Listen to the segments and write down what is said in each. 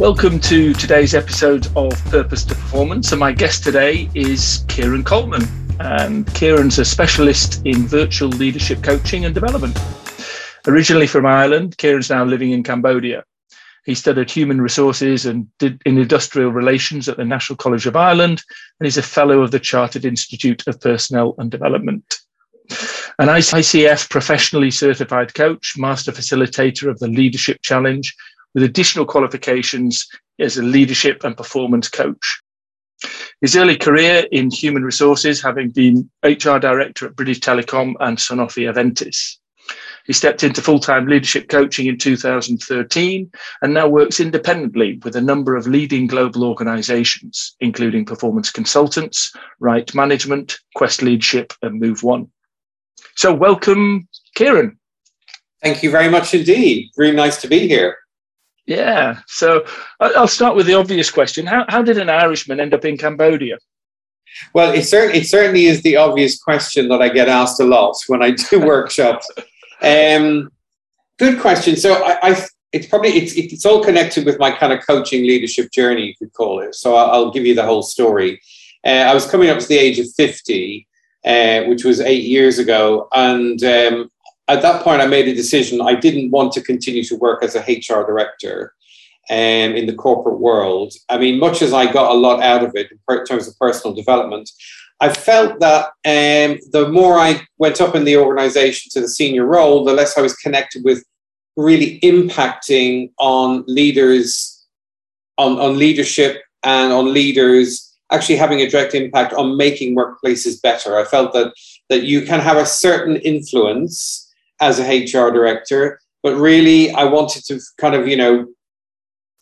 Welcome to today's episode of Purpose to Performance. And my guest today is Kieran Coleman. And Kieran's a specialist in virtual leadership coaching and development. Originally from Ireland, Kieran's now living in Cambodia. He studied human resources and did in industrial relations at the National College of Ireland, and he's a fellow of the Chartered Institute of Personnel and Development. An ICF professionally certified coach, master facilitator of the Leadership Challenge, with additional qualifications as a leadership and performance coach. His early career in human resources, having been HR director at British Telecom and Sanofi Aventis. He stepped into full time leadership coaching in 2013 and now works independently with a number of leading global organizations, including Performance Consultants, Right Management, Quest Leadership, and Move One. So, welcome, Kieran. Thank you very much indeed. Really nice to be here. Yeah. So I'll start with the obvious question. How, how did an Irishman end up in Cambodia? Well, it, cer- it certainly is the obvious question that I get asked a lot when I do workshops. Um, good question. So I, I, it's probably it's it's all connected with my kind of coaching leadership journey, you could call it. So I'll, I'll give you the whole story. Uh, I was coming up to the age of fifty, uh, which was eight years ago, and um, at that point, I made a decision. I didn't want to continue to work as a HR director um, in the corporate world. I mean, much as I got a lot out of it in terms of personal development, I felt that um, the more I went up in the organization to the senior role, the less I was connected with really impacting on leaders, on, on leadership and on leaders actually having a direct impact on making workplaces better. I felt that that you can have a certain influence as a HR director, but really I wanted to kind of, you know,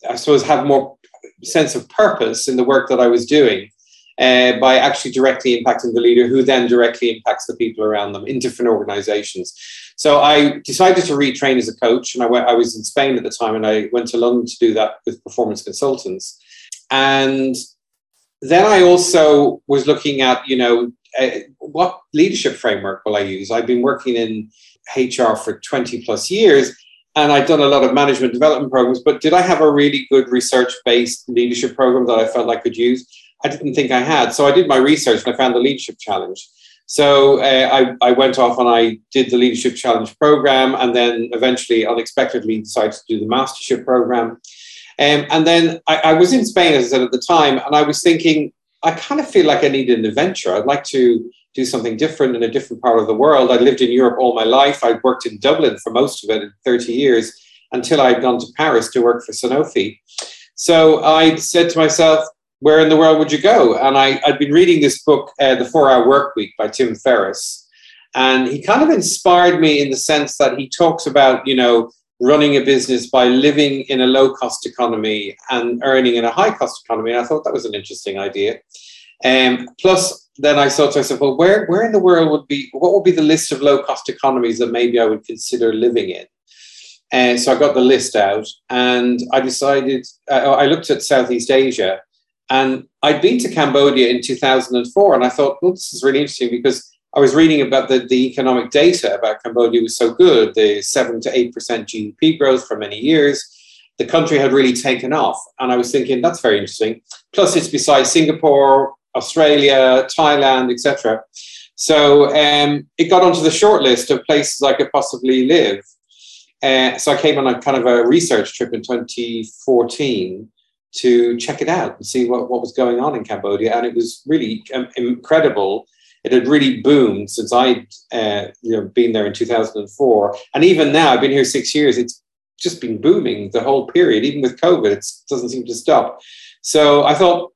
I suppose have more sense of purpose in the work that I was doing uh, by actually directly impacting the leader who then directly impacts the people around them in different organizations. So I decided to retrain as a coach and I went, I was in Spain at the time and I went to London to do that with performance consultants. And then I also was looking at, you know, uh, what leadership framework will I use? I've been working in HR for 20 plus years and I'd done a lot of management development programs, but did I have a really good research based leadership program that I felt I could use? I didn't think I had. So I did my research and I found the Leadership Challenge. So uh, I, I went off and I did the Leadership Challenge program and then eventually, unexpectedly, decided to do the Mastership program. Um, and then I, I was in Spain, as I said at the time, and I was thinking, I kind of feel like I need an adventure. I'd like to do something different in a different part of the world. I lived in Europe all my life. I'd worked in Dublin for most of it 30 years until I'd gone to Paris to work for Sanofi. So I said to myself, where in the world would you go? And I, I'd been reading this book, uh, The Four Hour Work Week by Tim Ferriss. And he kind of inspired me in the sense that he talks about, you know, running a business by living in a low cost economy and earning in a high cost economy. And I thought that was an interesting idea. Um, plus, then I thought to myself, well, where, where in the world would be, what would be the list of low cost economies that maybe I would consider living in? And so I got the list out and I decided, uh, I looked at Southeast Asia and I'd been to Cambodia in 2004 and I thought, well, this is really interesting because I was reading about the, the economic data about Cambodia was so good, the 7 to 8% GDP growth for many years. The country had really taken off. And I was thinking, that's very interesting. Plus, it's beside Singapore, Australia, Thailand, etc. So um, it got onto the short list of places I could possibly live. Uh, so I came on a kind of a research trip in 2014 to check it out and see what, what was going on in Cambodia. And it was really um, incredible. It had really boomed since I'd uh, you know, been there in 2004. And even now, I've been here six years, it's just been booming the whole period, even with COVID. It doesn't seem to stop. So I thought,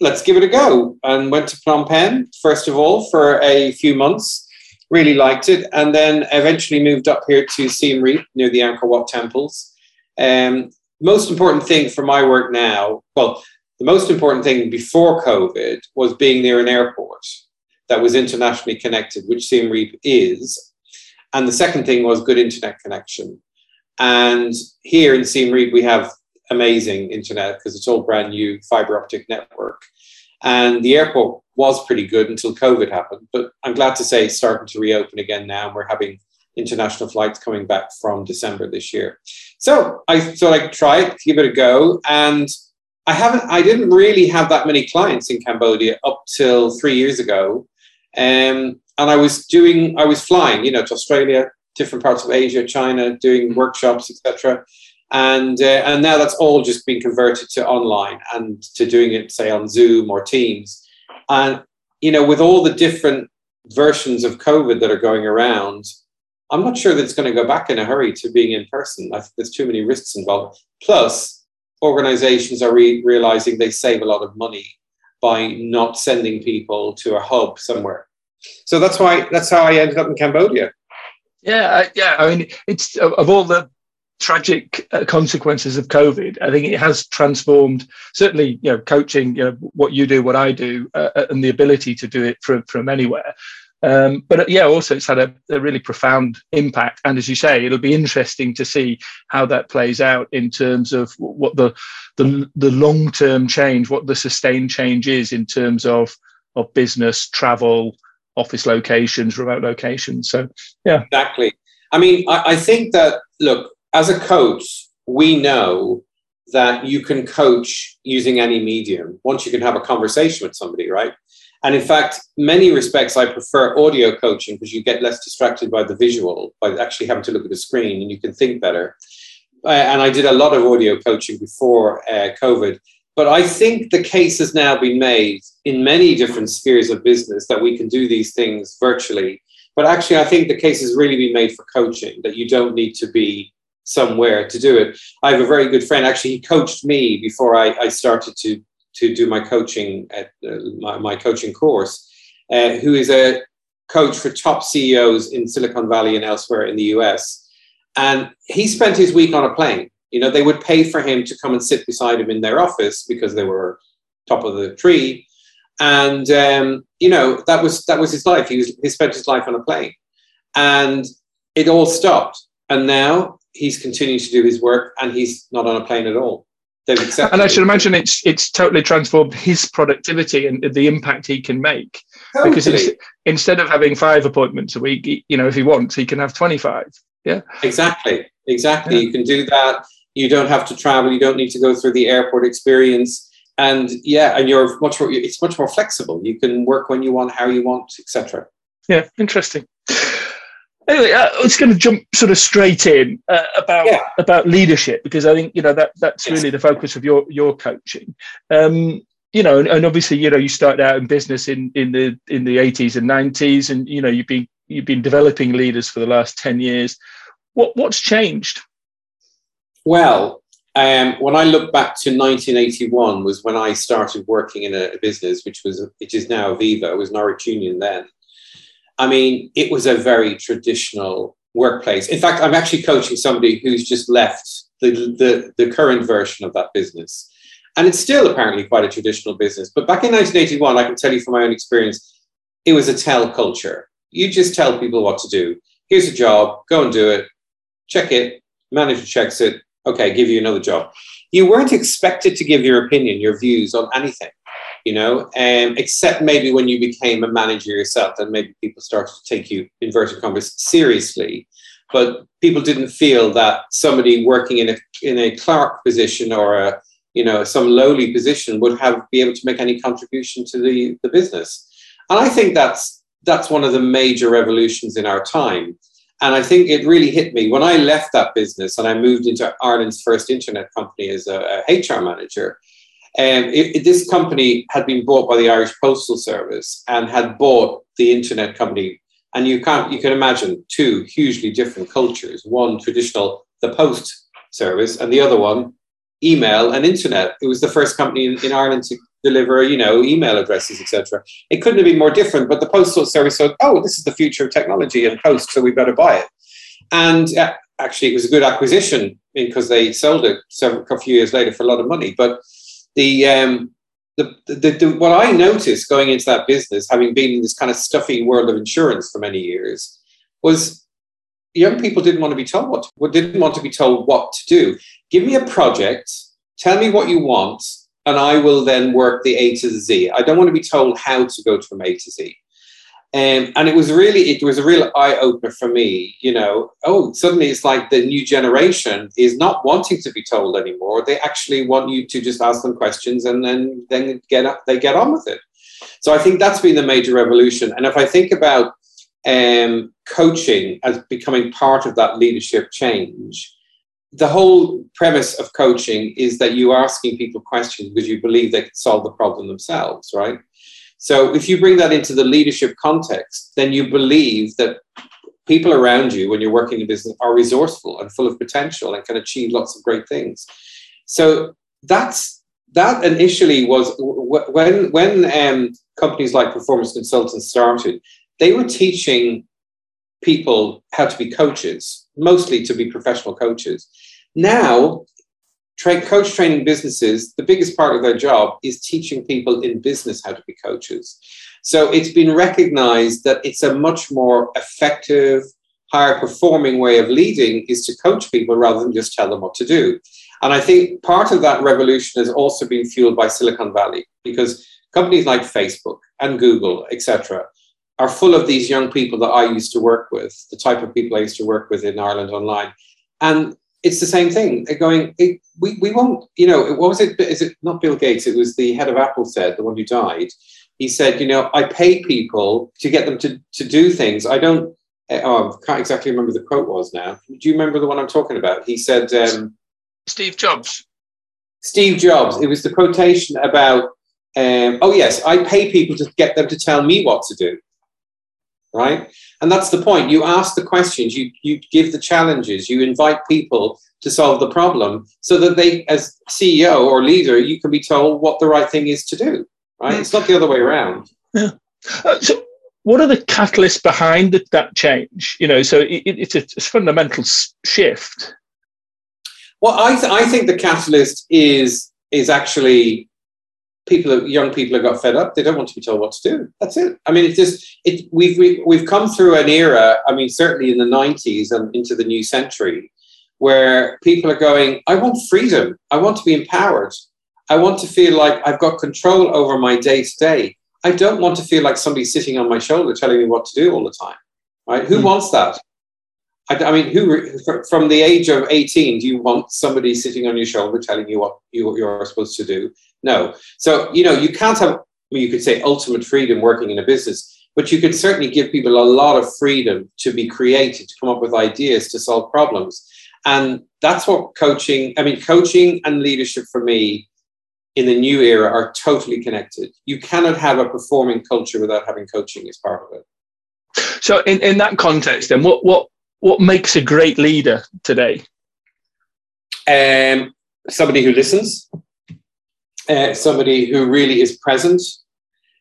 let's give it a go. And went to Phnom Penh, first of all, for a few months. Really liked it. And then eventually moved up here to Siem Reap near the Angkor Wat temples. Um, most important thing for my work now, well, the most important thing before COVID was being near an airport that was internationally connected, which Siem Reap is. And the second thing was good internet connection. And here in Siem Reap, we have amazing internet because it's all brand new fiber optic network. And the airport was pretty good until COVID happened. But I'm glad to say it's starting to reopen again now. And we're having international flights coming back from December this year. So I thought I'd try it, give it a go. And I haven't, I didn't really have that many clients in Cambodia up till three years ago. Um, and I was doing, I was flying, you know, to Australia, different parts of Asia, China, doing workshops, etc. And uh, and now that's all just been converted to online and to doing it, say, on Zoom or Teams. And you know, with all the different versions of COVID that are going around, I'm not sure that it's going to go back in a hurry to being in person. I think there's too many risks involved. Plus, organizations are re- realizing they save a lot of money by not sending people to a hub somewhere. So that's why that's how I ended up in Cambodia. Yeah, yeah. I mean, it's of all the tragic uh, consequences of COVID. I think it has transformed certainly, you know, coaching, you know, what you do, what I do, uh, uh and the ability to do it from from anywhere. Um, but uh, yeah, also it's had a, a, really profound impact. And as you say, it'll be interesting to see how that plays out in terms of what the the, the long term change, what the sustained change is in terms of of business, travel, office locations, remote locations. So yeah, exactly. I mean, I, I think that look, as a coach, we know that you can coach using any medium once you can have a conversation with somebody, right? And in fact, many respects, I prefer audio coaching because you get less distracted by the visual, by actually having to look at the screen and you can think better. Uh, and I did a lot of audio coaching before uh, COVID. But I think the case has now been made in many different spheres of business that we can do these things virtually. But actually, I think the case has really been made for coaching that you don't need to be somewhere to do it. I have a very good friend. Actually, he coached me before I, I started to to do my coaching at uh, my, my, coaching course. Uh, who is a coach for top CEOs in Silicon Valley and elsewhere in the US. And he spent his week on a plane. You know, they would pay for him to come and sit beside him in their office because they were top of the tree. And um, you know, that was that was his life. He was he spent his life on a plane. And it all stopped. And now he's continuing to do his work and he's not on a plane at all. And I should imagine it's it's totally transformed his productivity and the impact he can make. Totally. Because instead of having five appointments a week, you know, if he wants, he can have twenty-five. Yeah. Exactly. Exactly. Yeah. You can do that. You don't have to travel. You don't need to go through the airport experience. And yeah, and you're much more. It's much more flexible. You can work when you want, how you want, etc. Yeah. Interesting. Anyway, uh, I was going to jump sort of straight in uh, about yeah. about leadership because I think you know that that's yes. really the focus of your your coaching. Um, you know, and, and, obviously, you know, you started out in business in in the in the eighties and nineties, and you know, you've been you've been developing leaders for the last ten years. What what's changed? Well, um, when I look back to 1981 was when I started working in a, a business which was which is now Aviva. It was Norwich Union then I mean, it was a very traditional workplace. In fact, I'm actually coaching somebody who's just left the, the, the current version of that business. And it's still apparently quite a traditional business. But back in 1981, I can tell you from my own experience, it was a tell culture. You just tell people what to do. Here's a job, go and do it, check it, manager checks it, okay, give you another job. You weren't expected to give your opinion, your views on anything you know, um, except maybe when you became a manager yourself, and maybe people started to take you, inverted commas, seriously. But people didn't feel that somebody working in a in a clerk position or a you know some lowly position would have be able to make any contribution to the, the business. And I think that's that's one of the major revolutions in our time. And I think it really hit me when I left that business and I moved into Ireland's first internet company as a, a HR manager. And it, it, this company had been bought by the Irish Postal Service and had bought the internet company. And you can't you can imagine two hugely different cultures. One traditional, the post service, and the other one, email and internet. It was the first company in, in Ireland to deliver, you know, email addresses, etc. It couldn't have been more different. But the postal service said, "Oh, this is the future of technology and post, so we better buy it." And uh, actually, it was a good acquisition because they sold it several, a few years later for a lot of money. But the, um, the, the, the, what I noticed going into that business, having been in this kind of stuffy world of insurance for many years, was young people didn't want to be told what to, didn't want to be told what to do. Give me a project, tell me what you want, and I will then work the A to the Z. I don't want to be told how to go from A to Z. Um, and it was really, it was a real eye opener for me. You know, oh, suddenly it's like the new generation is not wanting to be told anymore. They actually want you to just ask them questions and then then get up, they get on with it. So I think that's been the major revolution. And if I think about um, coaching as becoming part of that leadership change, the whole premise of coaching is that you're asking people questions because you believe they can solve the problem themselves, right? So if you bring that into the leadership context, then you believe that people around you when you're working in business are resourceful and full of potential and can achieve lots of great things. So that's that initially was when when um, companies like performance consultants started, they were teaching people how to be coaches, mostly to be professional coaches. Now tra- coach training businesses, the biggest part of their job is teaching people in business how to be coaches. So it's been recognized that it's a much more effective, higher performing way of leading is to coach people rather than just tell them what to do. And I think part of that revolution has also been fueled by Silicon Valley because companies like Facebook and Google, etc., are full of these young people that I used to work with, the type of people I used to work with in Ireland online. And it's the same thing. They're going, it, we, we won't, you know, what was it? Is it not Bill Gates? It was the head of Apple said, the one who died. He said, you know, I pay people to get them to, to do things. I don't, eh, oh, I can't exactly remember the quote was now. Do you remember the one I'm talking about? He said, um, Steve Jobs. Steve Jobs. It was the quotation about, um, oh, yes, I pay people to get them to tell me what to do. Right? And that's the point. You ask the questions, you, you give the challenges, you invite people to solve the problem so that they, as CEO or leader, you can be told what the right thing is to do. Right? It's not the other way around. Yeah. Uh, so, what are the catalysts behind the, that change? You know, so it, it's, a, fundamental shift. Well, I, th- I think the catalyst is is actually people, young people have got fed up. They don't want to be told what to do. That's it. I mean, it's just it. We've we, have we have come through an era. I mean, certainly in the '90s and into the new century, where people are going. I want freedom. I want to be empowered. I want to feel like I've got control over my day to day. I don't want to feel like somebody's sitting on my shoulder telling me what to do all the time. Right? Who mm. wants that? I, I, mean, who from the age of 18 do you want somebody sitting on your shoulder telling you what you, you're supposed to do? No. So, you know, you can't have, you could say ultimate freedom working in a business, but you can certainly give people a lot of freedom to be creative, to come up with ideas, to solve problems. And that's what coaching, I mean, coaching and leadership for me in the new era are totally connected. You cannot have a performing culture without having coaching as part of it. So, in, in that context, then, what, what, what makes a great leader today? Um, somebody who listens, uh, somebody who really is present,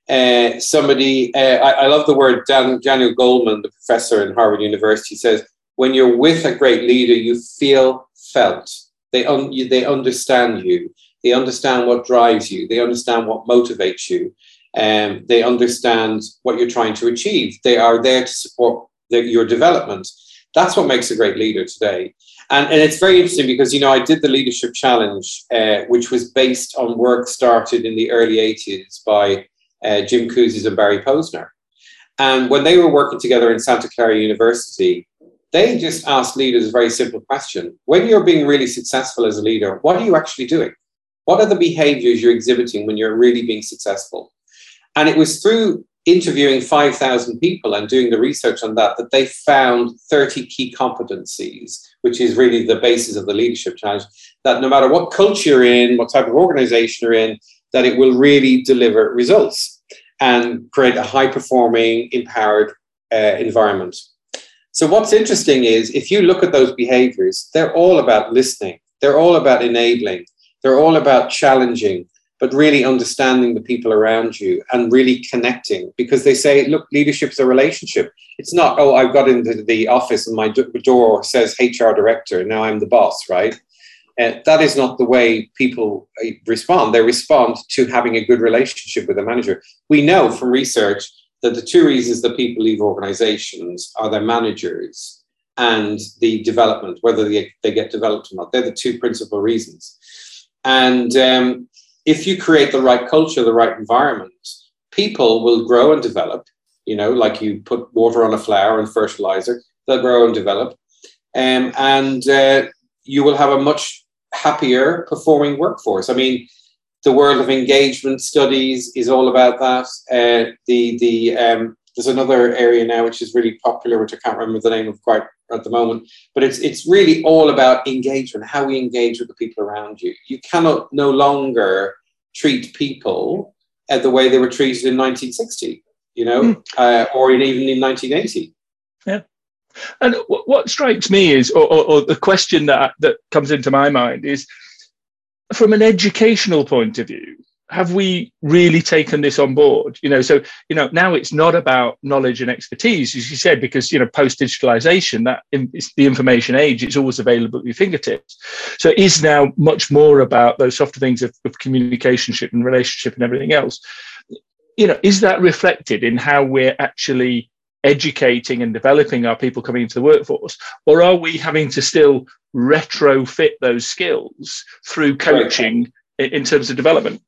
uh, somebody, uh, I, I, love the word Dan, Daniel Goleman, the professor in Harvard University, says, when you're with a great leader, you feel felt. They, un, you, they understand you. They understand what drives you. They understand what motivates you. Um, they understand what you're trying to achieve. They are there to support the, your development. That's what makes a great leader today. And, and it's very interesting because, you know, I did the Leadership Challenge, uh, which was based on work started in the early 80s by uh, Jim Kouzes and Barry Posner. And when they were working together in Santa Clara University, they just asked leaders a very simple question. When you're being really successful as a leader, what are you actually doing? What are the behaviors you're exhibiting when you're really being successful? And it was through interviewing 5,000 people and doing the research on that that they found 30 key competencies which is really the basis of the leadership challenge, that no matter what culture you're in, what type of organization you're in, that it will really deliver results and create a high performing, empowered uh, environment. So, what's interesting is if you look at those behaviors, they're all about listening, they're all about enabling, they're all about challenging, but really understanding the people around you and really connecting because they say, look, leadership's a relationship. It's not, oh, I've got into the office and my door says HR director, now I'm the boss, right? Uh, that is not the way people uh, respond. They respond to having a good relationship with a manager. We know from research that the two reasons that people leave organizations are their managers and the development, whether they, they get developed or not. They're the two principal reasons. And um, if you create the right culture, the right environment, people will grow and develop You know, like you put water on a flower and fertilizer, they'll grow and develop. Um, and uh, you will have a much happier performing workforce. I mean, the world of engagement studies is all about that. Uh, the the um, there's another area now which is really popular, which I can't remember the name of quite at the moment, but it's it's really all about engagement, how we engage with the people around you. You cannot no longer treat people uh, the way they were treated in 1960, you know, mm. uh, or in, even in 1980. Yeah. And what strikes me is, or, or, or the question that that comes into my mind is, from an educational point of view, have we really taken this on board? You know so you know now it's not about knowledge and expertise as you said because you know post digitalization that it's the information age it's always available at your fingertips. So it is now much more about those softer things of, of communication and relationship and everything else. You know is that reflected in how we're actually educating and developing our people coming into the workforce? Or are we having to still retrofit those skills through coaching in terms of development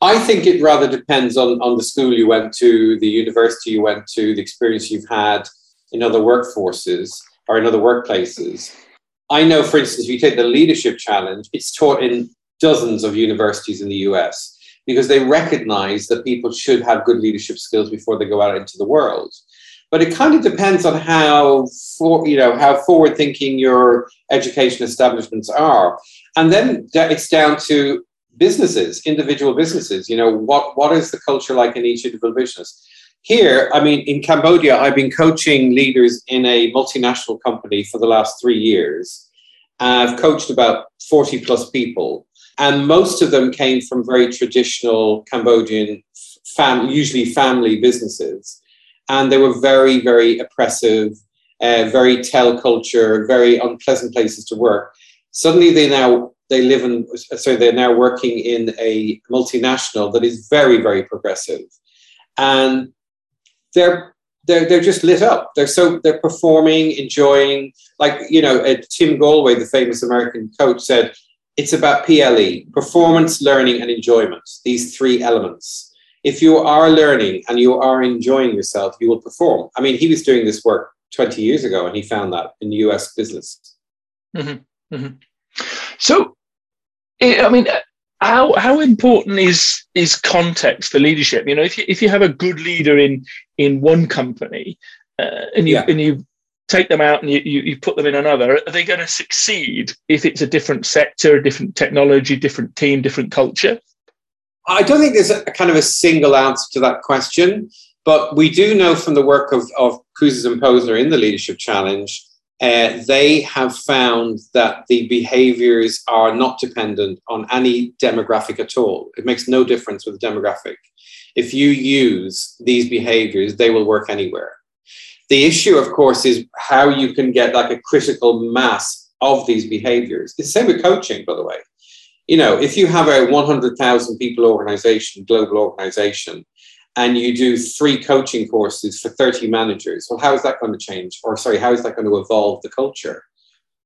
I think it rather depends on, on the school you went to, the university you went to, the experience you've had in other workforces or in other workplaces. I know, for instance, if you take the leadership challenge, it's taught in dozens of universities in the US because they recognize that people should have good leadership skills before they go out into the world. But it kind of depends on how for, you know how forward thinking your education establishments are. And then it's down to businesses, individual businesses. You know, what what is the culture like in each individual business? Here, I mean, in Cambodia, I've been coaching leaders in a multinational company for the last three years. I've coached about 40 plus people, and most of them came from very traditional Cambodian, fam- usually family businesses. And they were very, very oppressive, uh, very tell culture, very unpleasant places to work. Suddenly, they now they live in, so they're now working in a multinational that is very, very progressive. And they're, they're, they're just lit up. They're so, they're performing, enjoying, like, you know, uh, Tim Gallwey, the famous American coach said, it's about PLE, performance, learning, and enjoyment, these three elements. If you are learning and you are enjoying yourself, you will perform. I mean, he was doing this work 20 years ago and he found that in US business. Mm-hmm. Mm-hmm. So, I mean, how how important is is context for leadership? You know, if you, if you have a good leader in in one company uh, and you yeah. and you take them out and you, you, you put them in another, are they going to succeed if it's a different sector, a different technology, different team, different culture? I don't think there's a, kind of a single answer to that question, but we do know from the work of, of Kouzes and Posner in the Leadership Challenge uh, they have found that the behaviors are not dependent on any demographic at all. It makes no difference with the demographic. If you use these behaviors, they will work anywhere. The issue, of course, is how you can get like a critical mass of these behaviors. It's the same with coaching, by the way. You know, if you have a 100,000 people organization, global organization, and you do three coaching courses for 30 managers, well, how is that going to change? Or, sorry, how is that going to evolve the culture?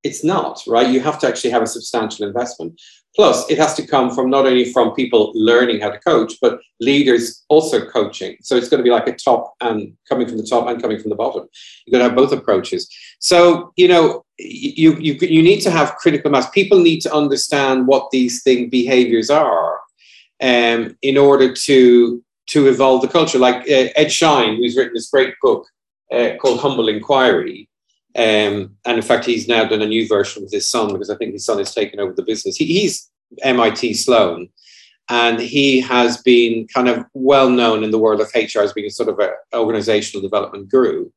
It's not, right? You have to actually have a substantial investment. Plus, it has to come from not only from people learning how to coach, but leaders also coaching. So it's going to be like a top and coming from the top and coming from the bottom. You're going to have both approaches. So, you know, you, you, you need to have critical mass. People need to understand what these thing behaviors are um, in order to to evolve the culture. Like uh, Ed Schein, who's written this great book uh, called Humble Inquiry. Um, and in fact, he's now done a new version with his son because I think his son has taken over the business. He, he's MIT Sloan, and he has been kind of well known in the world of HR as being sort of an organizational development guru.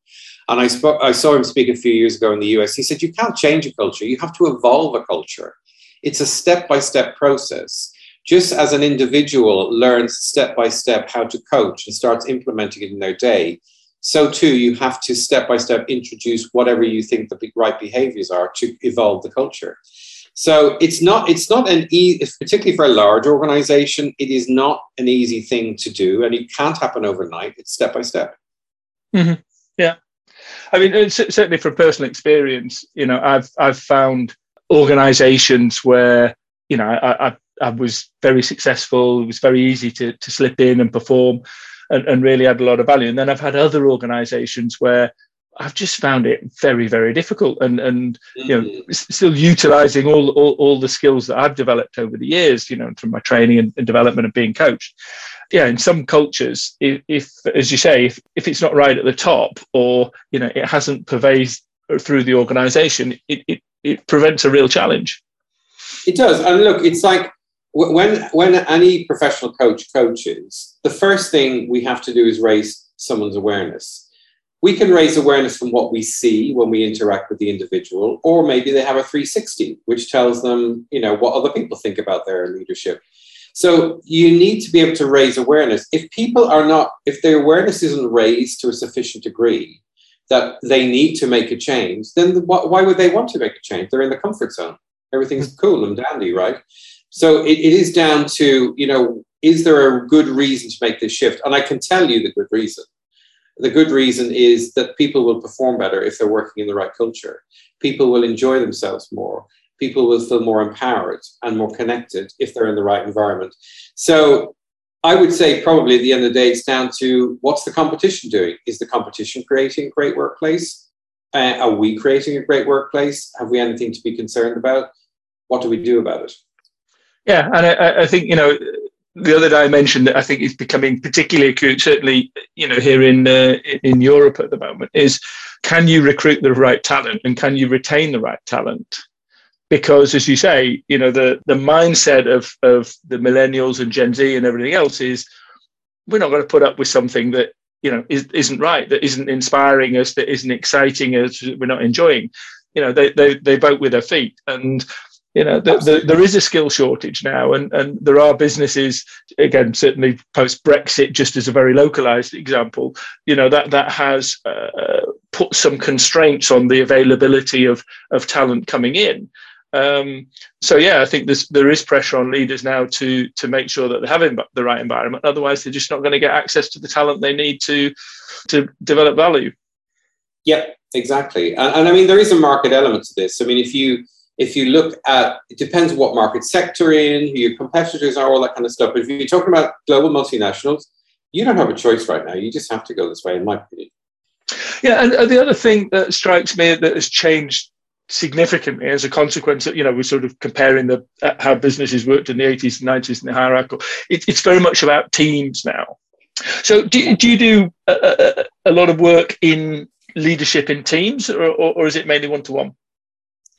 And I, spoke, I saw him speak a few years ago in the US. He said, You can't change a culture, you have to evolve a culture. It's a step by step process just as an individual learns step by step how to coach and starts implementing it in their day, so too you have to step by step introduce whatever you think the right behaviors are to evolve the culture. So it's not it's not an easy, particularly for a large organization, it is not an easy thing to do, and it can't happen overnight. It's step by step. Mm-hmm. Yeah, I mean, certainly from personal experience, you know, I've I've found organizations where you know I, I I was very successful. It was very easy to, to slip in and perform. and, and really add a lot of value. And then I've had other organizations where I've just found it very, very difficult, and and you know, mm-hmm. still utilizing all, all all the skills that I've developed over the years, you know, from my training and, and development and being coached. Yeah, in some cultures, if, if, as you say, if, if it's not right at the top, or you know, it hasn't pervaded through the organization, it, it it prevents a real challenge. It does, and look, it's like when when any professional coach coaches, the first thing we have to do is raise someone's awareness we can raise awareness from what we see when we interact with the individual, or maybe they have a 360, which tells them, you know, what other people think about their leadership. So you need to be able to raise awareness. If people are not, if their awareness isn't raised to a sufficient degree that they need to make a change, then why would they want to make a change? They're in the comfort zone. Everything's hmm. cool and dandy, right? So it, it is down to, you know, is there a good reason to make this shift? And I can tell you the good reason the good reason is that people will perform better if they're working in the right culture. People will enjoy themselves more. People will feel more empowered and more connected if they're in the right environment. So I would say probably at the end of the day, it's down to what's the competition doing? Is the competition creating a great workplace? Uh, are we creating a great workplace? Have we anything to be concerned about? What do we do about it? Yeah, and I, I think you know the other dimension that I think is becoming particularly acute, certainly you know here in uh, in Europe at the moment, is can you recruit the right talent and can you retain the right talent? Because as you say, you know the the mindset of of the millennials and Gen Z and everything else is we're not going to put up with something that you know is, isn't right, that isn't inspiring us, that isn't exciting us, we're not enjoying. You know they they they vote with their feet and you know, the, the, there is a skill shortage now, and, and there are businesses, again, certainly post Brexit, just as a very localized example, you know, that, that has uh, put some constraints on the availability of, of talent coming in. Um, so yeah, I think there's, there is pressure on leaders now to to make sure that they have the right environment. Otherwise, they're just not going to get access to the talent they need to to develop value. Yep, exactly. And, and I mean, there is a market element to this. I mean, if you if you look at it depends what market sector in, who your competitors are, all that kind of stuff. But if you're talking about global multinationals, you don't have a choice right now. You just have to go this way, in my opinion. Yeah, and, the other thing that strikes me that has changed significantly as a consequence of, you know, we're sort of comparing the uh, how businesses worked in the 80s and 90s and the hierarchical. It, it's very much about teams now. So do, do you do a, a, a lot of work in leadership in teams or, or, or is it mainly one-to-one?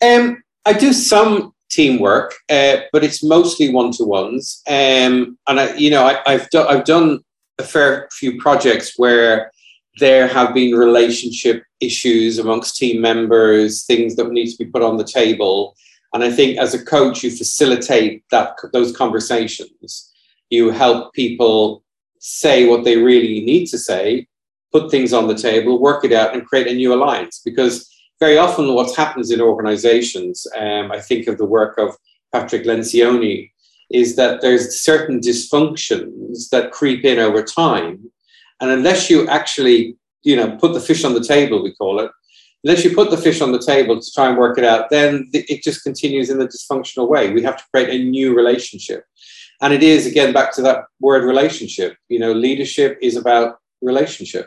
Um, I do some teamwork, uh, but it's mostly one to ones. Um, and I, you know, I, have I've done a fair few projects where there have been relationship issues amongst team members, things that need to be put on the table. And I think as a coach, you facilitate that those conversations. You help people say what they really need to say, put things on the table, work it out, and create a new alliance. Because very often what happens in organizations, um, I think of the work of Patrick Lencioni, is that there's certain dysfunctions that creep in over time. And unless you actually, you know, put the fish on the table, we call it, unless you put the fish on the table to try and work it out, then it just continues in the dysfunctional way. We have to create a new relationship. And it is, again, back to that word relationship. You know, leadership is about relationship.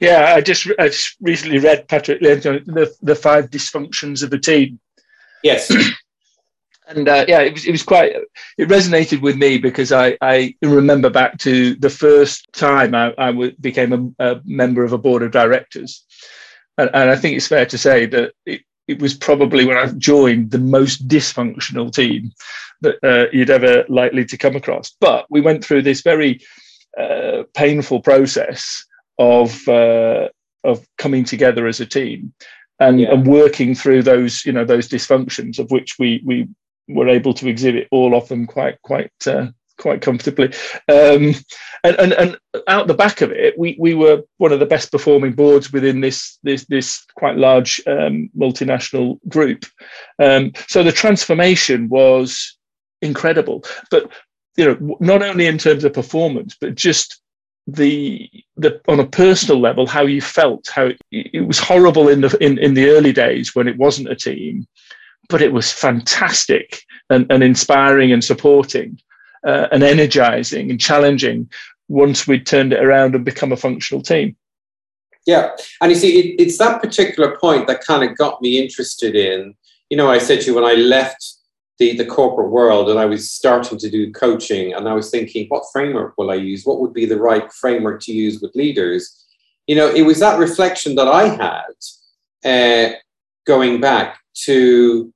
Yeah, I just I just recently read Patrick Lencioni, the the five dysfunctions of a team. Yes. and uh, yeah, it was it was quite it resonated with me because I I remember back to the first time I, I w- became a, a member of a board of directors, and, and I think it's fair to say that it, it was probably when I joined the most dysfunctional team that uh, you'd ever likely to come across. But we went through this very uh, painful process of uh, of coming together as a team and, yeah. and working through those you know those dysfunctions of which we we were able to exhibit all of them quite quite uh, quite comfortably. Um, and, and and out the back of it we we were one of the best performing boards within this this this quite large um, multinational group. Um, so the transformation was incredible. But you know not only in terms of performance but just the the on a personal level how you felt how it, it, was horrible in the in, in the early days when it wasn't a team but it was fantastic and, and inspiring and supporting uh, and energizing and challenging once we'd turned it around and become a functional team. Yeah. And you see, it, it's that particular point that kind of got me interested in, you know, I said to you when I left the, the corporate world and I was starting to do coaching and I was thinking, what framework will I use? What would be the right framework to use with leaders? You know, it was that reflection that I had uh, going back to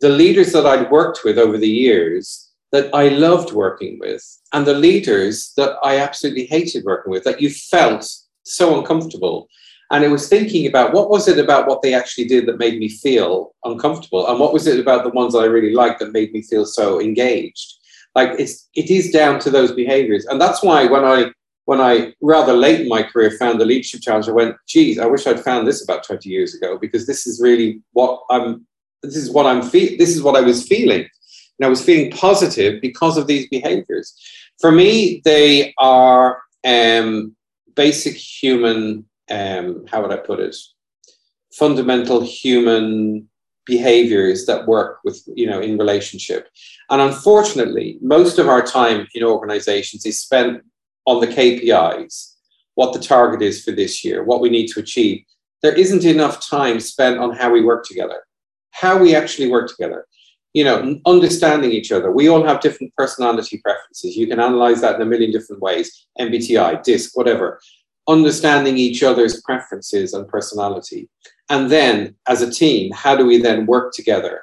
the leaders that I'd worked with over the years that I loved working with and the leaders that I absolutely hated working with, that you felt so uncomfortable. And it was thinking about what was it about what they actually did that made me feel uncomfortable, and what was it about the ones that I really liked that made me feel so engaged. Like it's it is down to those behaviors, and that's why when I when I rather late in my career found the leadership challenge, I went, geez, I wish I'd found this about 20 years ago because this is really what I'm this is what I'm fe- this is what I was feeling. And I was feeling positive because of these behaviors. For me, they are um, basic human, um, how would I put it? Fundamental human behaviors that work with, you know, in relationship. And unfortunately, most of our time in organizations is spent on the KPIs, what the target is for this year, what we need to achieve. There isn't enough time spent on how we work together, how we actually work together you know, understanding each other. We all have different personality preferences. You can analyze that in a million different ways MBTI, DISC, whatever. Understanding each other's preferences and personality. And then, as a team, how do we then work together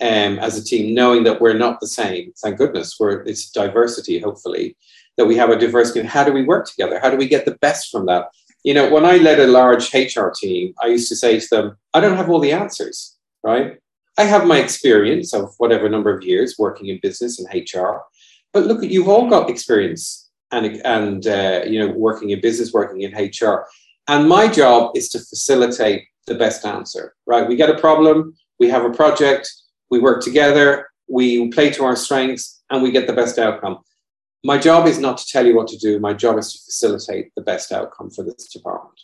um, as a team, knowing that we're not the same? Thank goodness, we're, it's diversity, hopefully, that we have a diversity. And how do we work together? How do we get the best from that? You know, when I led a large HR team, I used to say to them, I don't have all the answers, right? I have my experience of whatever number of years working in business and HR, but look, you've all got experience and and uh, you know working in business, working in HR, and my job is to facilitate the best answer. Right? We get a problem, we have a project, we work together, we play to our strengths, and we get the best outcome. My job is not to tell you what to do. My job is to facilitate the best outcome for this department.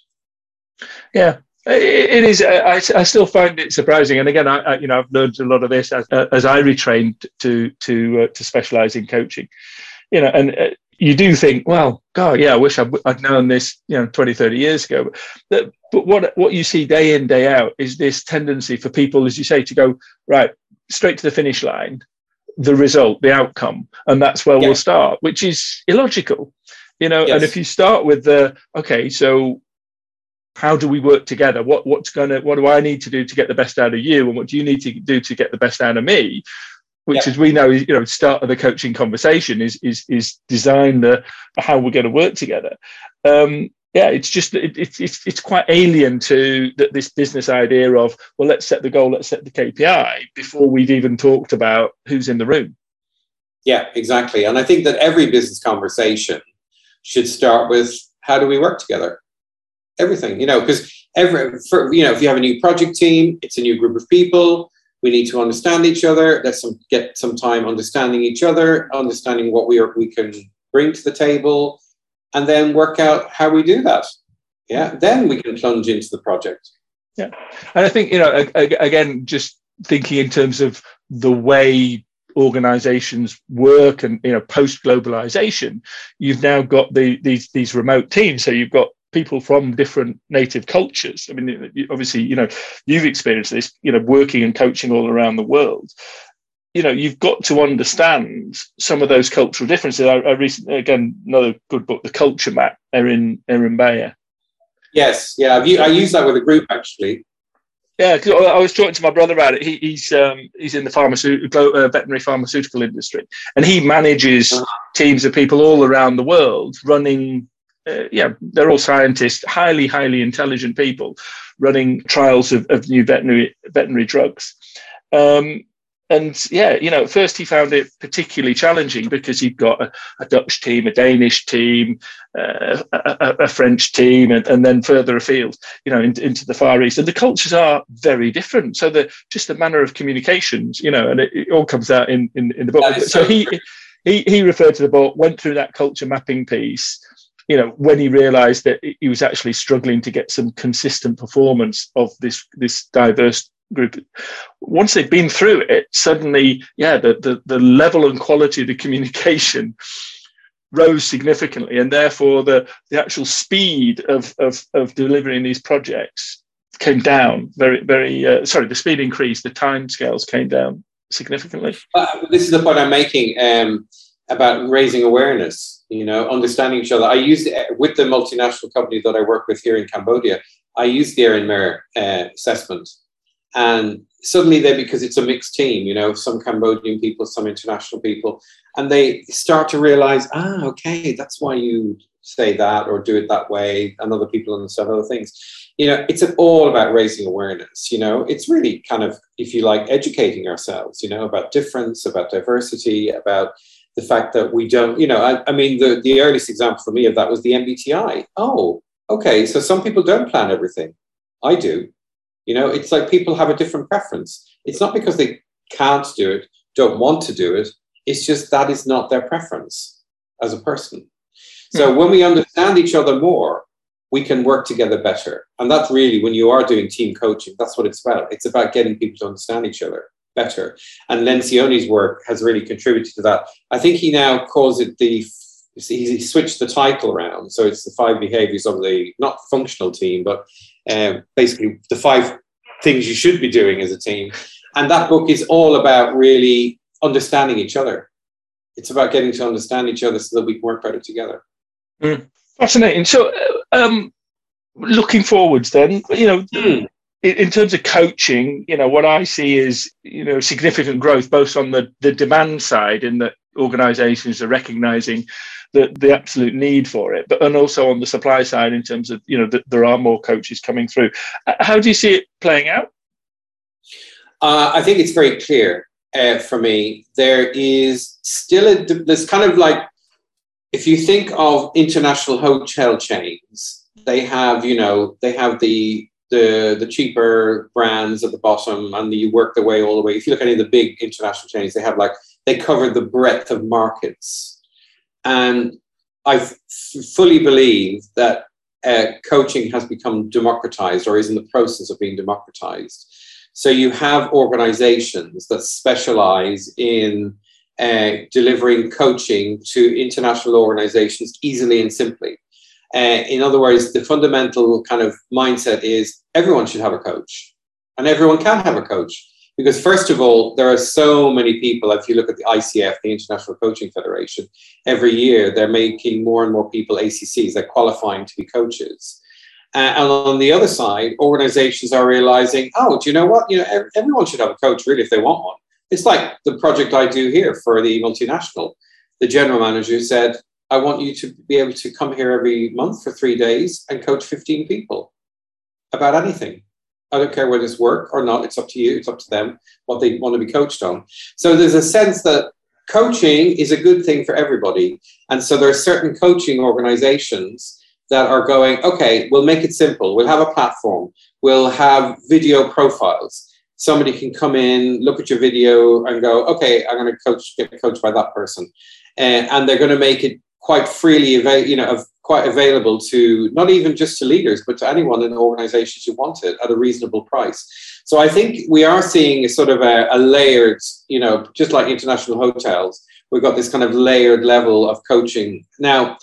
Yeah, it is. I, still find it surprising, and again, I, I, you know I've learned a lot of this as, as I retrained to to uh, to specialize in coaching. You know, and uh, you do think, well, God, yeah, I wish I'd, I'd, known this, you know, 20, 30 years ago. But, but what what you see day in day out is this tendency for people, as you say, to go right straight to the finish line, the result, the outcome, and that's where yeah. we'll start, which is illogical. You know, yes. and if you start with the okay, so how do we work together? What what's gonna what do I need to do to get the best out of you, and what do you need to do to get the best out of me? Which, yeah. as we know, is you know, start of the coaching conversation is is is design the how we're going to work together. Um, yeah, it's just it, it's it's it's quite alien to that this business idea of well, let's set the goal, let's set the KPI before we've even talked about who's in the room. Yeah, exactly. And I think that every business conversation should start with how do we work together? everything, you know, because every, for, you know, if you have a new project team, it's a new group of people. We need to understand each other. Let's some, get some time understanding each other, understanding what we are, we can bring to the table, and then work out how we do that. Yeah, then we can plunge into the project. Yeah, and I think you know, again, just thinking in terms of the way organizations work and you know post globalization you've now got the these these remote teams so you've got people from different native cultures. I mean, obviously, you know, you've experienced this, you know, working and coaching all around the world. You know, you've got to understand some of those cultural differences. I, I recently, again, another good book, The Culture Map, Erin Erin Meyer. Yes, yeah, I've, I use that with a group actually. Yeah, I was talking to my brother about it. He, he's um, he's in the pharmaceutical uh, veterinary pharmaceutical industry, and he manages uh-huh. teams of people all around the world running uh, yeah, they're all scientists, highly, highly intelligent people running trials of, of new veterinary veterinary drugs. Um, and yeah, you know, at first he found it particularly challenging because he'd got a, a Dutch team, a Danish team, uh, a, a, French team, and, and, then further afield, you know, in, into the Far East. And the cultures are very different. So the just the manner of communications, you know, and it, it all comes out in, in, in the book. So, so he, he he referred to the book, went through that culture mapping piece, you know, when he realised that he was actually struggling to get some consistent performance of this this diverse group, once they've been through it, suddenly, yeah, the the, the level and quality of the communication rose significantly, and therefore the the actual speed of of, of delivering these projects came down very very. Uh, sorry, the speed increased, the time scales came down significantly. Uh, this is the point I'm making um, about raising awareness. You know, understanding each other. I used with the multinational company that I work with here in Cambodia. I used the Erin Meyer uh, assessment, and suddenly they because it's a mixed team. You know, some Cambodian people, some international people, and they start to realize, ah, okay, that's why you say that or do it that way, and other people understand other things. You know, it's all about raising awareness. You know, it's really kind of, if you like, educating ourselves. You know, about difference, about diversity, about the fact that we don't. You know, I, I mean, the the earliest example for me of that was the MBTI. Oh, okay, so some people don't plan everything. I do. You know, it's like people have a different preference. It's not because they can't do it, don't want to do it. It's just that is not their preference as a person. So hmm. when we understand each other more, we can work together better. And that's really when you are doing team coaching, that's what it's about. It's about getting people to understand each other better. And Lencioni's work has really contributed to that. I think he now calls it the he switched the title around. So it's the five behaviors of the not functional team, but uh, basically the five things you should be doing as a team. And that book is all about really understanding each other. It's about getting to understand each other so that we can work better together. Mm. Fascinating. So, uh, um, looking forwards, then, you know, mm. In, terms of coaching, you know, what I see is, you know, significant growth both on the, the demand side, in that organizations are recognizing the, the absolute need for it, but and also on the supply side in terms of, you know, that there are more coaches coming through. Uh, how do you see it playing out? Uh, I think it's very clear uh, for me. There is still a, there's kind of like if you think of international hotel chains, they have, you know, they have the the the cheaper brands at the bottom, and you work their way all the way. If you look at any of the big international chains, they have like they cover the breadth of markets, and I f- fully believe that uh, coaching has become democratized or is in the process of being democratized. So you have organizations that specialize in uh, delivering coaching to international organizations easily and simply. Uh, in other words, the fundamental kind of mindset is everyone should have a coach and everyone can have a coach. Because, first of all, there are so many people. If you look at the ICF, the International Coaching Federation, every year they're making more and more people ACCs, they're qualifying to be coaches. Uh, and on the other side, organizations are realizing, oh, do you know what? You know, everyone should have a coach, really, if they want one. It's like the project I do here for the multinational. The general manager said, I want you to be able to come here every month for three days and coach 15 people about anything. I don't care whether it's work or not. It's up to you. It's up to them what they want to be coached on. So there's a sense that coaching is a good thing for everybody. And so there are certain coaching organizations that are going, okay, we'll make it simple. We'll have a platform. We'll have video profiles somebody can come in, look at your video, and go, okay, I'm going to coach, get coached by that person, uh, and they're going to make it quite freely, avail- you know, quite available to not even just to leaders, but to anyone in organizations who want it at a reasonable price. So I think we are seeing a sort of a, a layered, you know, just like international hotels, we've got this kind of layered level of coaching. Now,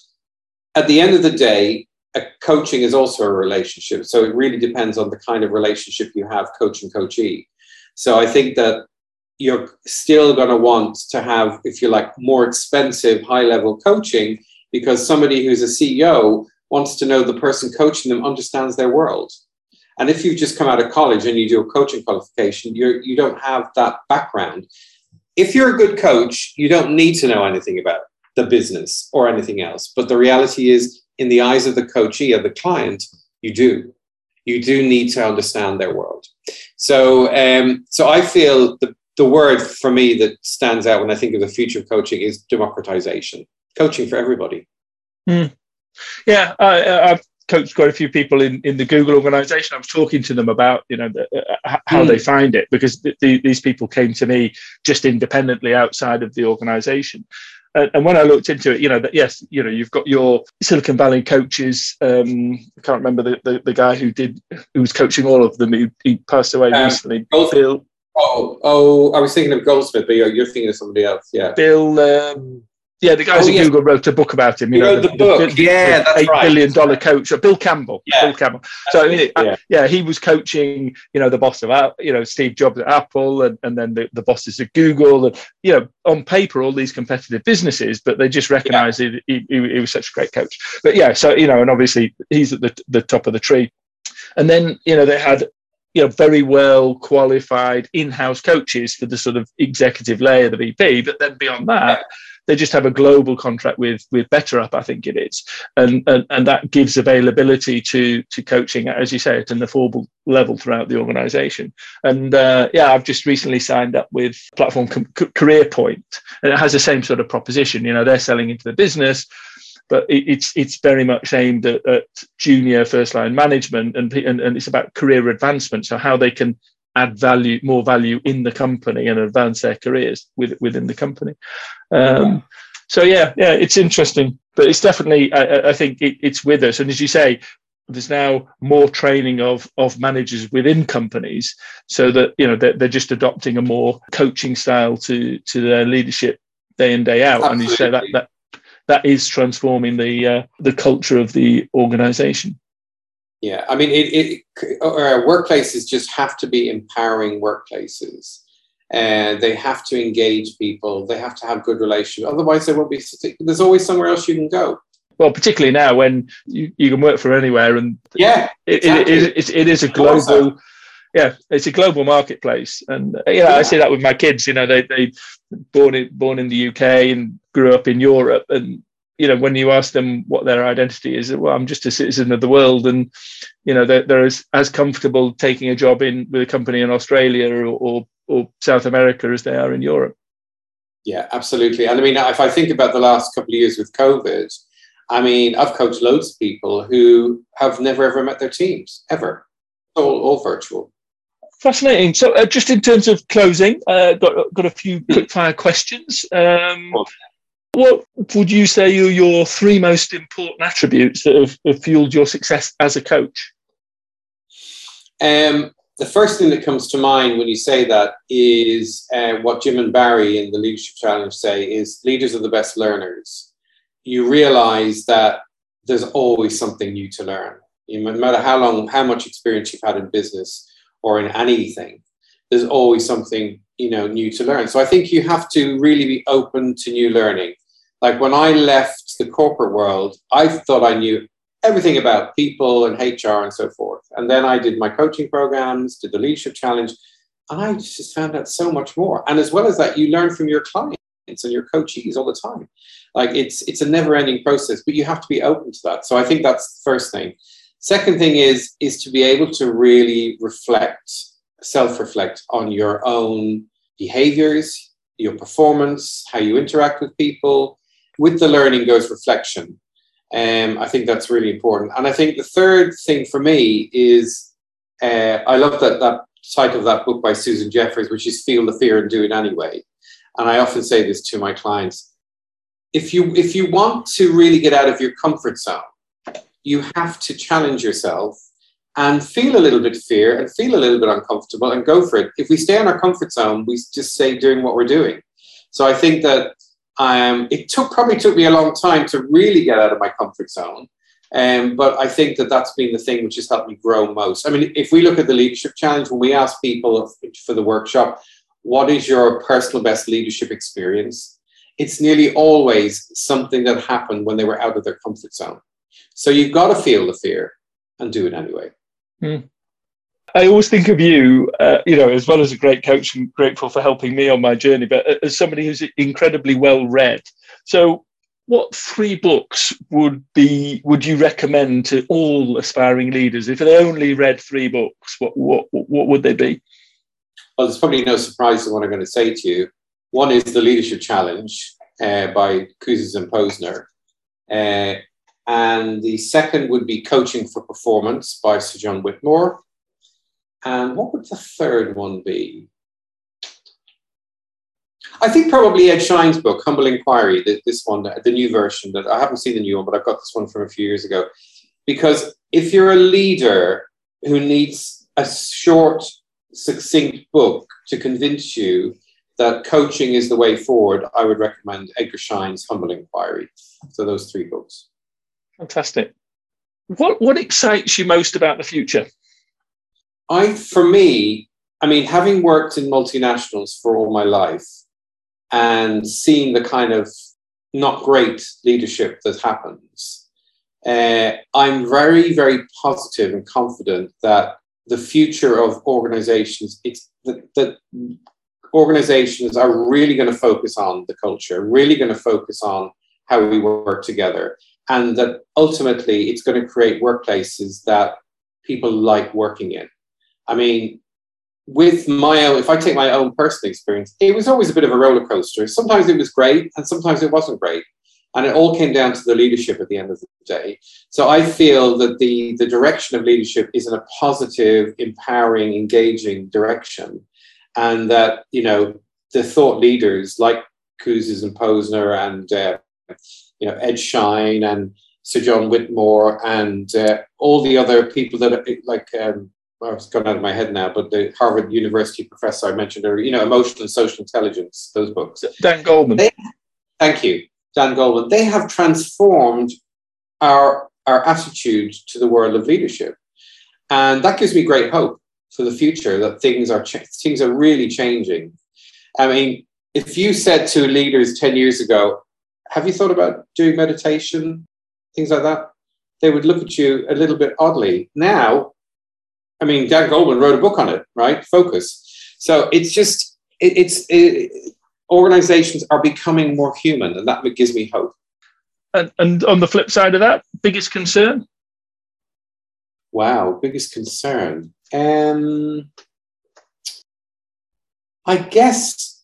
at the end of the day, a coaching is also a relationship. So it really depends on the kind of relationship you have, coach and coachee. So I think that you're still going to want to have, if you like, more expensive, high level coaching because somebody who's a CEO wants to know the person coaching them understands their world. And if you've just come out of college and you do a coaching qualification, you're, you don't have that background. If you're a good coach, you don't need to know anything about the business or anything else. But the reality is, in the eyes of the coachee or the client, you do. You do need to understand their world. So, um, so I feel the, the word for me that stands out when I think of the future of coaching is democratization. Coaching for everybody. Mm. Yeah, I, have coached quite a few people in, in the Google organization. I was talking to them about you know the, uh, how mm. they find it because the, these people came to me just independently outside of the organization, and when I looked into it, you know that yes, you know you've got your Silicon Valley coaches. Um, I can't remember the, the, the, guy who did who was coaching all of them. He, he passed away um, recently. Bill. Oh, oh, I was thinking of Goldsmith, but you're, you're thinking of somebody else. Yeah, Bill. Um, Yeah, the guys Oh, at. Google wrote a book about him. You He know, wrote the book. Yeah, that's eight right. billion dollar coach, uh, Bill Campbell. Yeah. Bill Campbell. So I mean, Yeah. yeah. yeah, he was coaching, you know, the boss of Apple, you know, Steve Jobs at Apple, and, and then the, the bosses at Google, and you know, on paper, all these competitive businesses, but they just recognised he, he, he was such a great coach. But yeah, so you know, and obviously he's at the the top of the tree, and then you know they had you know very well qualified in-house coaches for the sort of executive layer, the VP, but then beyond that. They just have a global contract with with BetterUp, I think it is, and, and and that gives availability to to coaching, as you say, at an affordable level throughout the organisation. And uh, yeah, I've just recently signed up with platform C- Career Point, and it has the same sort of proposition. You know, they're selling into the business, but it, it's it's very much aimed at, at junior first line management, and, and and it's about career advancement. So how they can add value, more value in the company, and advance their careers with, within the company. Um, so yeah, yeah, it's interesting, but it's definitely I, I- think it, it's with us. And as you say, there's now more training of of managers within companies, so that you know they're, they're just adopting a more coaching style to to their leadership day in day out. And you say that Absolutely. that that is transforming the uh, the culture of the organization. Yeah, I mean, it, it uh, workplaces just have to be empowering workplaces, and they have to engage people. They have to have good relations. Otherwise, there won't be. There's always somewhere else you can go. Well, particularly now when you, you can work from anywhere, and Yeah, it, exactly. it, it, is, it is a global. Yeah, it's a global marketplace, and you know Yeah. I see that with my kids. You know, they they born in born in the UK and grew up in Europe, and you know when you ask them what their identity is, well, I'm just a citizen of the world, and you know they're, they're as, as comfortable taking a job in with a company in Australia or, or or South America as they are in Europe. Yeah, absolutely. And I mean, if I think about the last couple of years with COVID, I mean, I've coached loads of people who have never ever met their teams ever. All, all virtual. Fascinating. So, uh, just in terms of closing, uh, got got a few quick fire questions. Um, what would you say are your three most important attributes that have, have fueled your success as a coach? Um, the first thing that comes to mind when you say that is uh, what Jim and Barry in the Leadership Challenge say is leaders are the best learners. You realize that there's always something new to learn. You, no matter how long, how much experience you've had in business or in anything, there's always something you know new to learn. So I think you have to really be open to new learning. Like when I left the corporate world, I thought I knew everything about people and HR and so forth. And then I did my coaching programs, did the leadership challenge, and I just found out so much more. And as well as that, you learn from your clients and your coachees all the time. Like it's it's a never-ending process, but you have to be open to that. So I think that's the first thing. Second thing is is to be able to really reflect, self-reflect on your own behaviors, your performance, how you interact with people. With the learning goes reflection. Um, I think that's really important. And I think the third thing for me is uh, I love that, that title of that book by Susan Jeffers, which is Feel the Fear and Do It Anyway. And I often say this to my clients. If you if you want to really get out of your comfort zone, you have to challenge yourself and feel a little bit fear and feel a little bit uncomfortable and go for it. If we stay in our comfort zone, we just stay doing what we're doing. So I think that um, it took probably took me a long time to really get out of my comfort zone. Um, but I think that that's been the thing which has helped me grow most. I mean, if we look at the leadership challenge, when we ask people for the workshop, what is your personal best leadership experience? It's nearly always something that happened when they were out of their comfort zone. So you've got to feel the fear and do it anyway. I always think of you, uh, you know, as well as a great coach and grateful for helping me on my journey, but as somebody who's incredibly well read. So, what three books would be would you recommend to all aspiring leaders if they only read three books? What what what would they be? Well, there's probably no surprise in what I'm going to say to you. One is the Leadership Challenge uh, by Kouzes and Posner. Uh, and the second would be Coaching for Performance by Sir John Whitmore. And what would the third one be? I think probably Ed Schein's book, Humble Inquiry, this one, the new version that I haven't seen the new one, but I've got this one from a few years ago. Because if you're a leader who needs a short, succinct book to convince you that coaching is the way forward, I would recommend Edgar Schein's Humble Inquiry. So those three books. Fantastic. What what excites you most about the future? I, for me, I mean, having worked in multinationals for all my life and seeing the kind of not great leadership that happens, uh, I'm very, very positive and confident that the future of organizations, it's that organizations are really going to focus on the culture, really going to focus on how we work together, and that ultimately it's going to create workplaces that people like working in. I mean, with my own, if I take my own personal experience, it was always a bit of a roller coaster. Sometimes it was great, and sometimes it wasn't great. And it all came down to the leadership at the end of the day. So I feel that the, the direction of leadership is in a positive, empowering, engaging direction. And that, you know, the thought leaders like Kouzes and Posner and, uh, you know, Ed Schein and Sir John Whitmore and uh, all the other people that are like, um, well, it's gone out of my head now, but the Harvard University professor I mentioned earlier, you know, Emotional and Social Intelligence, those books. Dan Goleman. They, thank you. Dan Goleman. they have transformed our, our attitude to the world of leadership. And that gives me great hope for the future that things are, ch- things are really changing. I mean, if you said to leaders 10 years ago, have you thought about doing meditation, things like that? They would look at you a little bit oddly. Now, I mean, Dan Goleman wrote a book on it, right? Focus. So it's just, it, it's, it, organizations are becoming more human, and that gives me hope. And, and on the flip side of that, biggest concern? Wow, biggest concern. Um, I guess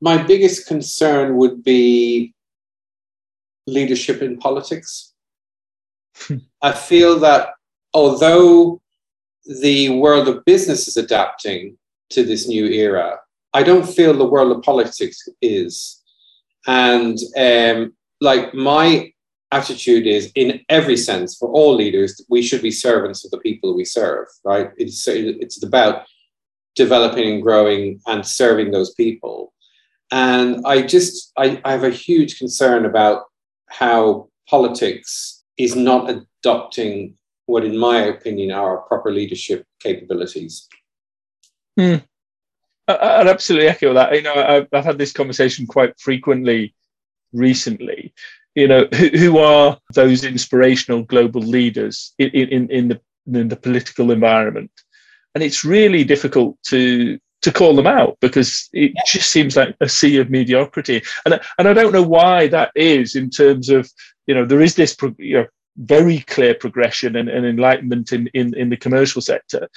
my biggest concern would be leadership in politics. I feel that although the world of business is adapting to this new era, I don't feel the world of politics is. And um, like my attitude is in every sense for all leaders, we should be servants of the people we serve, right? It's, it's about developing and growing and serving those people. And I just, I, I have a huge concern about how politics is not adopting what, in my opinion, are proper leadership capabilities. Hmm. I'd absolutely echo that. You know, I've, I've had this conversation quite frequently recently. You know, who, who are those inspirational global leaders in, in, in, the, in the political environment? And it's really difficult to to call them out because it yeah. just seems like a sea of mediocrity. And and I don't know why that is in terms of you know there is this you know, very clear progression and, and enlightenment in, in in the commercial sector,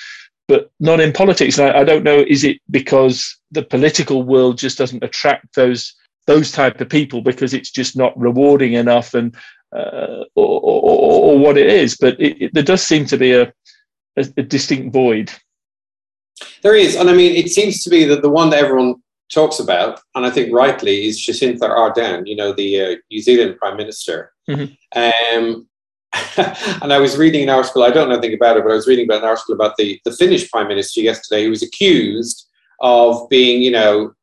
but not in politics. And I, I, don't know, is it because the political world just doesn't attract those those type of people because it's just not rewarding enough and uh, or, or, or, what it is. But it, it, there does seem to be a, a, a, distinct void. There is, and I mean, it seems to be that the one that everyone talks about, and I think rightly, is Jacinda Ardern. You know, the uh, New Zealand Prime Minister. Mm-hmm. Um, and I was reading an article, I don't know anything about it, but I was reading about an article about the, the Finnish prime minister yesterday who was accused of being, you know,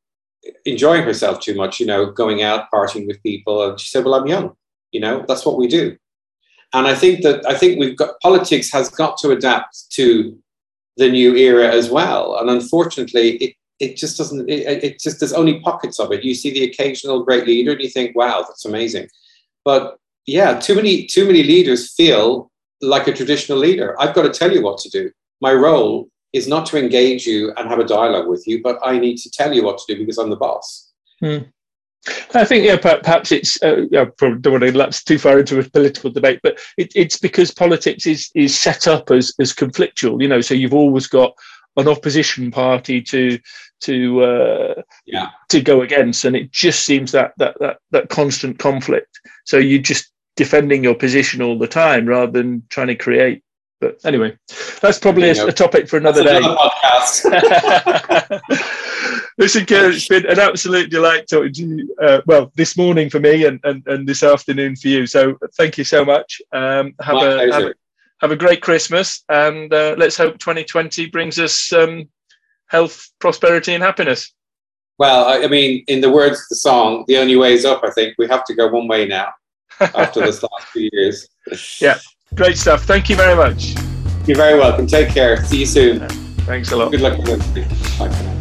enjoying herself too much, you know, going out partying with people. And she said, Well, I'm young, you know, that's what we do. And I think that I think we've got politics has got to adapt to the new era as well. And unfortunately, it it just doesn't it, it just there's only pockets of it. You see the occasional great leader and you think, wow, that's amazing. But yeah, too many too many leaders feel like a traditional leader. I've got to tell you what to do. My role is not to engage you and have a dialogue with you, but I need to tell you what to do because I'm the boss. Hmm. I think yeah, perhaps it's uh, I don't want to lapse too far into a political debate, but it, it's because politics is is set up as as conflictual. You know, so you've always got an opposition party to to uh, yeah. to go against, and it just seems that that that that constant conflict. So you're just defending your position all the time rather than trying to create. But anyway, that's probably a, a, topic for another day. Another Listen, Kieran, it's been an absolute delight talking to you. Uh, well, this morning for me and, and, and this afternoon for you. So thank you so much. Um, have, a, have, a, have, a, great Christmas and uh, let's hope 2020 brings us um, health, prosperity, and happiness. Well, I, I mean, in the words of the song, the only way is up. I think we have to go one way now after this last few years. Yeah, great stuff. Thank you very much. You're very welcome. Take care. See you soon. Thanks a lot. Good luck with everything. Bye.